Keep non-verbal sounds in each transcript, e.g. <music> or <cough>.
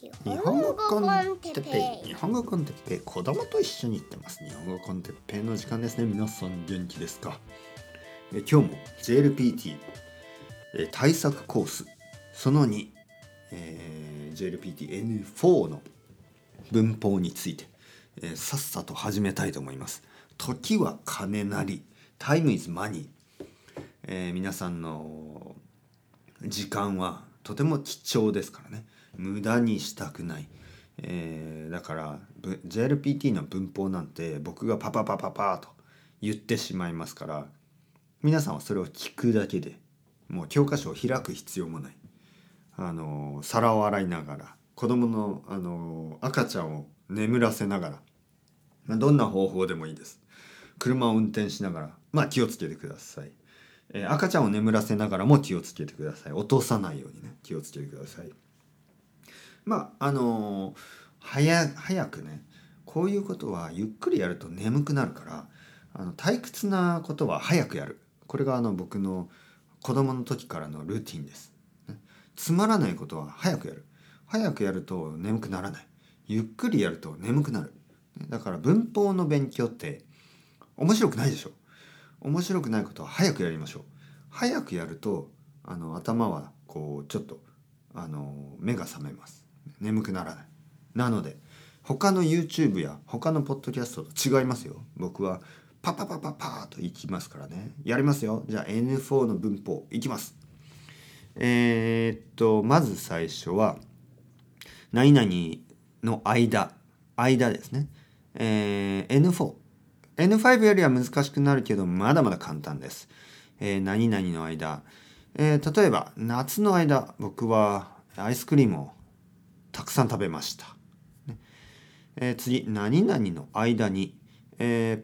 日本語コンテッペイ。日本語コンテッペイ。子供と一緒に行ってます。日本語コンテッペイの時間ですね。皆さん元気ですか？え今日も JLPT え対策コース。その2、えー、JLPTN4 の文法について、えー、さっさと始めたいと思います。時は金なり。Time is money、えー、皆さんの時間はとても貴重ですからね。無駄にしたくない、えー、だから JLPT の文法なんて僕がパパパパパと言ってしまいますから皆さんはそれを聞くだけでもう教科書を開く必要もない。あの皿を洗いながら子供のあの赤ちゃんを眠らせながらどんな方法でもいいです。車を運転しながらまあ気をつけてください、えー、赤ちゃんを眠らせながらも気をつけてください。落とさないようにね気をつけてください。まああの早早くねこういうことはゆっくりやると眠くなるからあの退屈なことは早くやる。これがあの僕の子供の時からのルーティンです、ね、つまらないことは早くやる。早くやると眠くならない。ゆっくりやると眠くなる。だから文法の勉強って面白くないでしょ。面白くないことは早くやりましょう。早くやるとあの頭はこうちょっとあの目が覚めます。眠くならない。なので他の YouTube や他のポッドキャストと違いますよ。僕はパパパパパーといきますからね。やりますよ。じゃあ N4 の文法いきます。えー、っとまず最初は何々の間。間ですね。えー、N4 N5 よりは難しくなるけどまだまだ簡単です、えー、何々の間、えー、例えば夏の間僕はアイスクリームをさん食べました。ねえー、次、何々の間に、えー、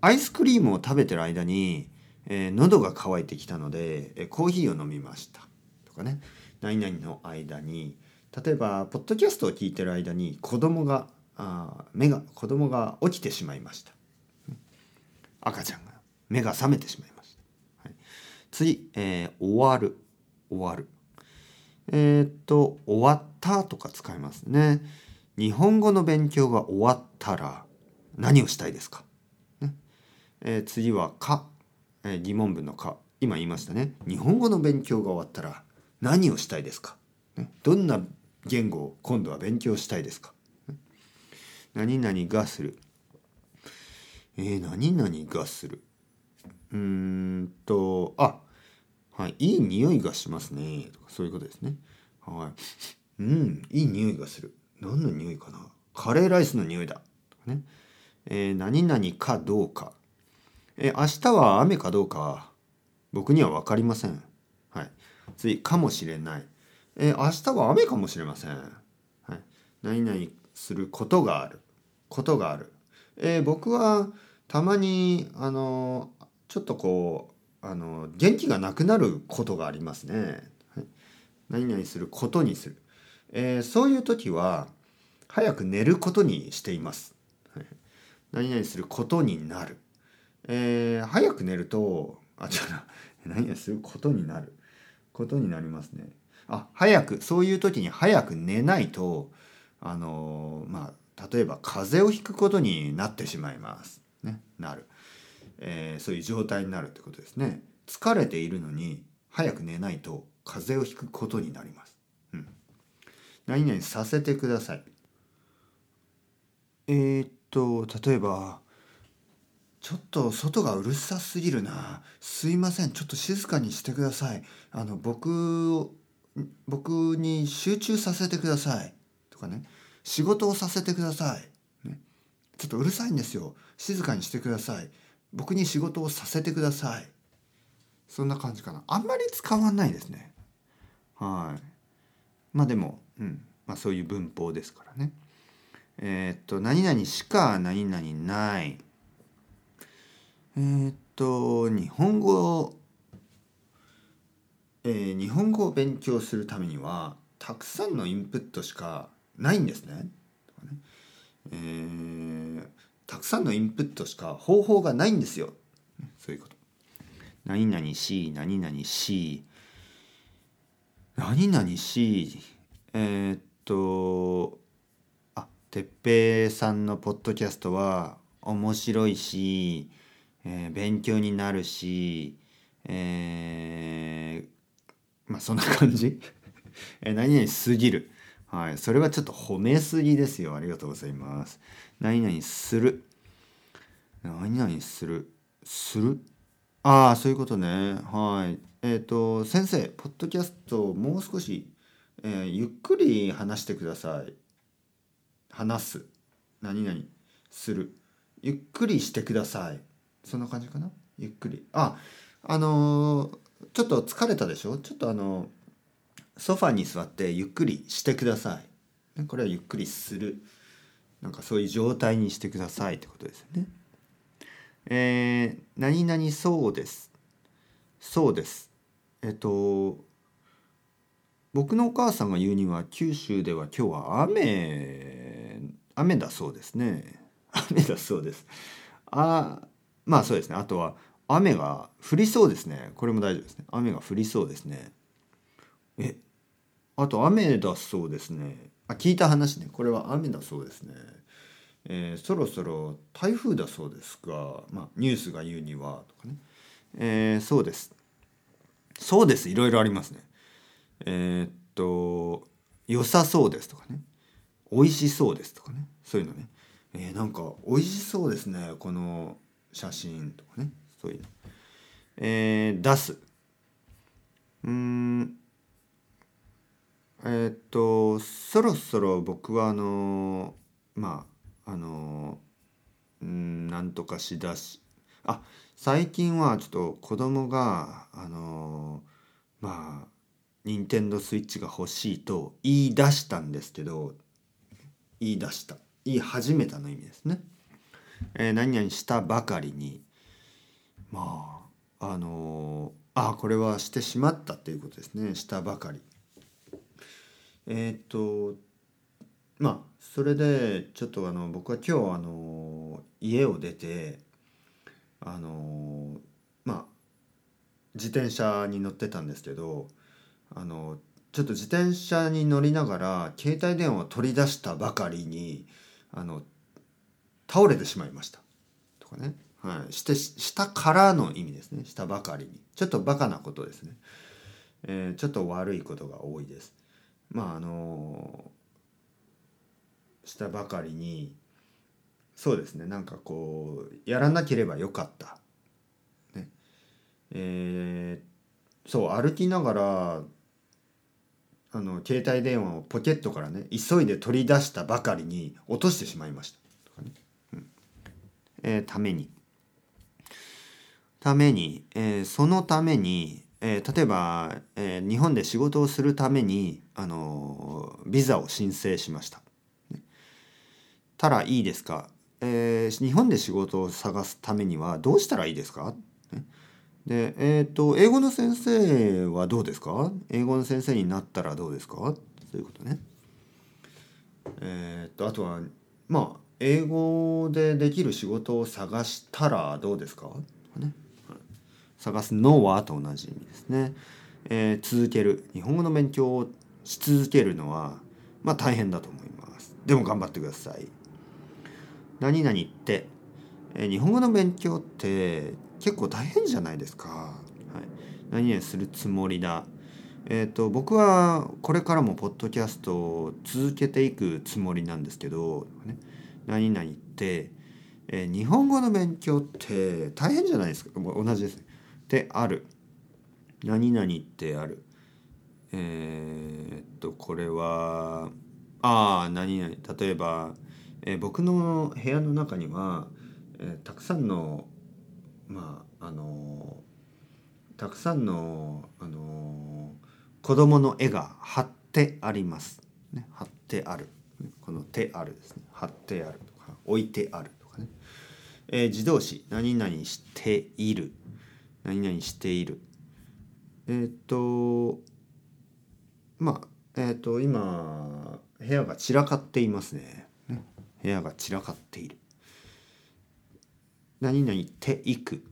アイスクリームを食べてる間に、えー、喉が渇いてきたので、えー、コーヒーを飲みました。とかね、何々の間に、例えば、ポッドキャストを聞いてる間に子供が、あ目が、子供が起きてしまいました。赤ちゃんが目が覚めてしまいました。はい、次、えー、終わる。終わる。えー、っと、終わったとか使いますね。日本語の勉強が終わったら何をしたいですか、ねえー、次はか、えー、疑問文のか。今言いましたね。日本語の勉強が終わったら何をしたいですか、ね、どんな言語を今度は勉強したいですか、ね、何々がする。えー、何々がする。うーんと、あ、はい、いい匂いがしますね。とかそういうことですね。はい。うん、いい匂いがする。何の匂いかなカレーライスの匂いだ。とかね。えー、何々かどうか。えー、明日は雨かどうか僕には分かりません。はい。次、かもしれない。えー、明日は雨かもしれません。はい。何々することがある。ことがある。え、僕はたまに、あのちょっとこう、あの元気がなくなることがありますね。はい、何々することにする、えー、そういう時は早く寝ることにしています。はい、何々することになる。えー、早く寝るとあ違うな何々することになることになりますね。あ早くそういう時に早く寝ないとあのまあ例えば風邪をひくことになってしまいます。ねなる。えー、そういう状態になるってことですね。疲れているのに早く寝ないと風邪をひくことになります、うん、何々させてください。えー、っと例えばちょっと外がうるさすぎるな。すいません。ちょっと静かにしてください。あの僕僕に集中させてください。とかね。仕事をさせてください、ね、ちょっとうるさいんですよ。静かにしてください。僕に仕事をさせてください。そんな感じかな。あんまり使わないですね。はい。まあでもうん。まあそういう文法ですからね。えー、っと何々しか何々ない。えー、っと日本語えー、日本語を勉強するためにはたくさんのインプットしかないんですね。ね。えー、たくさんのインプットしか方法がないんですよ。そういうこと。何々し、何々し、何々し、えー、っとあてっぺいさんのポッドキャストは面白いし、えー、勉強になるし、えー、まあそんな感じ <laughs> え何々すぎる。はい。それはちょっと褒めすぎですよ。ありがとうございます。何々する。何々する。する？ああ、そういうことね。はい。えっ、ー、と、先生、ポッドキャストをもう少し、えー、ゆっくり話してください。話す。何々する。ゆっくりしてください。そんな感じかな？ゆっくり。あ、あのー、ちょっと疲れたでしょ？ちょっとあのソファに座ってゆっくりしてください。これはゆっくりする。なんかそういう状態にしてくださいってことですよね。えー、何々そうです。そうです。えっと、僕のお母さんが言うには九州では今日は雨、雨だそうですね。雨だそうです。あ、まあそうですね。あとは雨が降りそうですね。これも大丈夫ですね。雨が降りそうですね。え、あと雨だそうですね。あ、聞いた話ね。これは雨だそうですね。えー、そろそろ台風だそうですが、まあ、ニュースが言うにはとかね、えー、そうです。そうです。いろいろありますね。えー、っと良さそうですとかね。美味しそうですとかね。そういうのね、えー、なんか美味しそうですね。この写真とかね。そういうの。えー、出す。うん。えー、っとそろそろ僕はあのまああのうんなんとかしだしあ最近はちょっと子供があのまあ任天堂スイッチが欲しいと言い出したんですけど言い出した言い始めたの意味ですね。えー、何々したばかりにまああのあこれはしてしまったっていうことですねしたばかり。えっ、とまあそれでちょっとあの僕は今日あの家を出てあのまあ自転車に乗ってたんですけどあのちょっと自転車に乗りながら携帯電話を取り出したばかりにあの倒れてしまいました。とかね、はい、してしたからの意味ですね。したばかりに。ちょっとバカなことですね、えー、ちょっと悪いことが多いです。まああのしたばかりにそうですねなんかこうやらなければよかった。ね。えー、そう歩きながらあの携帯電話をポケットからね急いで取り出したばかりに落としてしまいました。とかね、うん。えー、ために。ために、えー、そのために、えー、例えば、えー、日本で仕事をするために、あのビザを申請しました。たらいいですか、えー、日本で仕事を探すためにはどうしたらいいですか？で、えっ、と、英語の先生はどうですか？英語の先生になったらどうですか？そういうことね。えっ、と、あとは、まあ、英語でできる仕事を探したらどうですかね、探すのはと同じ意味ですね。えー、続ける。日本語の勉強をし続けるのは、まあ大変だと思います。でも頑張ってください。何々って、えー、日本語の勉強って結構大変じゃないですか。はい、何々するつもりだ。えっ、ー、と僕はこれからもポッドキャストを続けていくつもりなんですけど、ね、何々って、えー、日本語の勉強って大変じゃないですか同じです。である。何々ってある。えー、っとこれはああ何々例えばえー、僕の部屋の中には、えー、たくさんのまああのー、たくさんの、あのー、子供の絵が貼ってあります。ね、貼ってある。この手あるですね。貼ってあるとか置いてあるとかね。えー、自動詞何々している何々している。えっ、とまあえっ、と今部屋が散らかっていますね。部屋が散らかっている。何々ていく。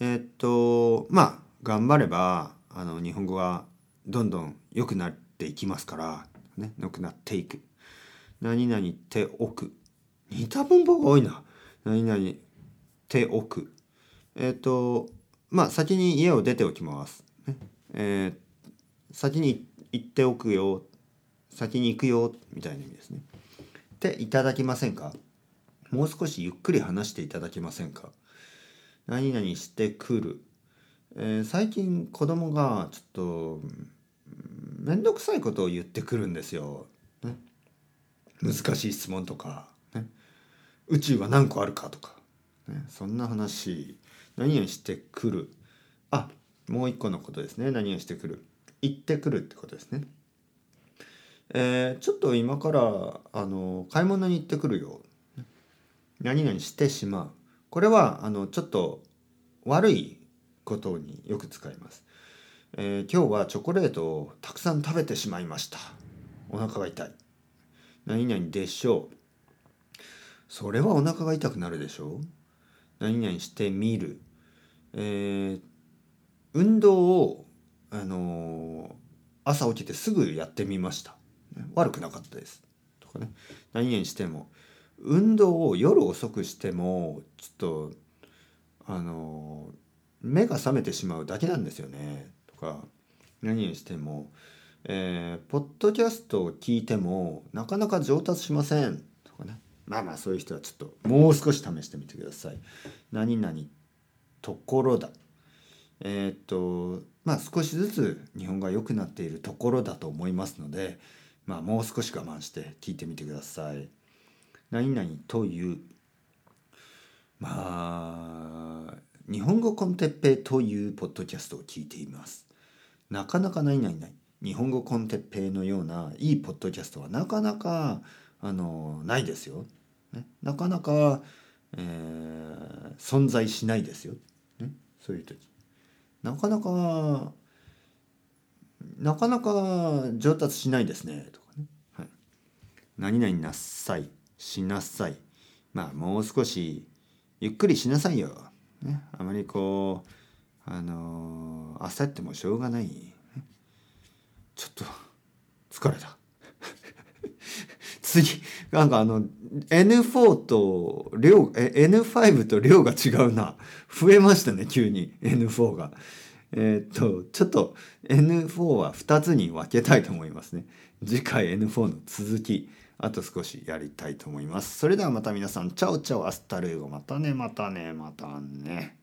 えー、っとまあ頑張ればあの日本語がどんどん良くなっていきますからねなくなっていく。何々ておく。似た文法が多いな。何々ておくえっ、ー、とまあ先に家を出ておきます、ね。えー、先に行っておくよ。先に行くよ。みたいな意味ですね。でいただきませんか？もう少しゆっくり話していただけませんか？何々してくる、えー、最近子供がちょっと面倒くさいことを言ってくるんですよ。ね、難しい質問とか、ね、宇宙は何個あるかとか、ね、そんな話。何々してくる？あもう一個のことですね。何々してくる？行ってくるってことですね。えー、ちょっと今からあの買い物に行ってくるよ。何々してしまう。これはあのちょっと悪いことによく使います、えー、今日はチョコレートをたくさん食べてしまいました。お腹が痛い。何々でしょう。それはお腹が痛くなるでしょう。何々してみる。えー、運動をあのー、朝起きてすぐやってみました。悪くなかったです。とかね。何々しても。運動を夜遅くしてもちょっとあの目が覚めてしまうだけなんですよね。とか何々しても、えー、ポッドキャストを聞いてもなかなか上達しません。とかね。まあまあそういう人はちょっともう少し試してみてください。何々ところだえー、っとまあ少しずつ日本語が良くなっているところだと思いますのでまあもう少し我慢して聞いてみてください。何々というまあ日本語コンテッペイというポッドキャストを聞いています。なかなか何々ない。日本語コンテッペイのようないいポッドキャストはなかなかあのないですよ。ね、なかなか、えー、存在しないですよ。そういう時。なかなかなかなか上達しないですねとかね。はい、何々なさいしなさいまあもう少しゆっくりしなさいよ。ね、あまりこうあの焦ってもしょうがない。ちょっと疲れた。次なんかあの N4 と量え N5 と量が違うな増えましたね急に N4 が。えー、っとちょっと N4 は2つに分けたいと思いますね。次回 N4 の続きあと少しやりたいと思います。それではまた皆さん ciao ciao hasta luego またねまたねまたね。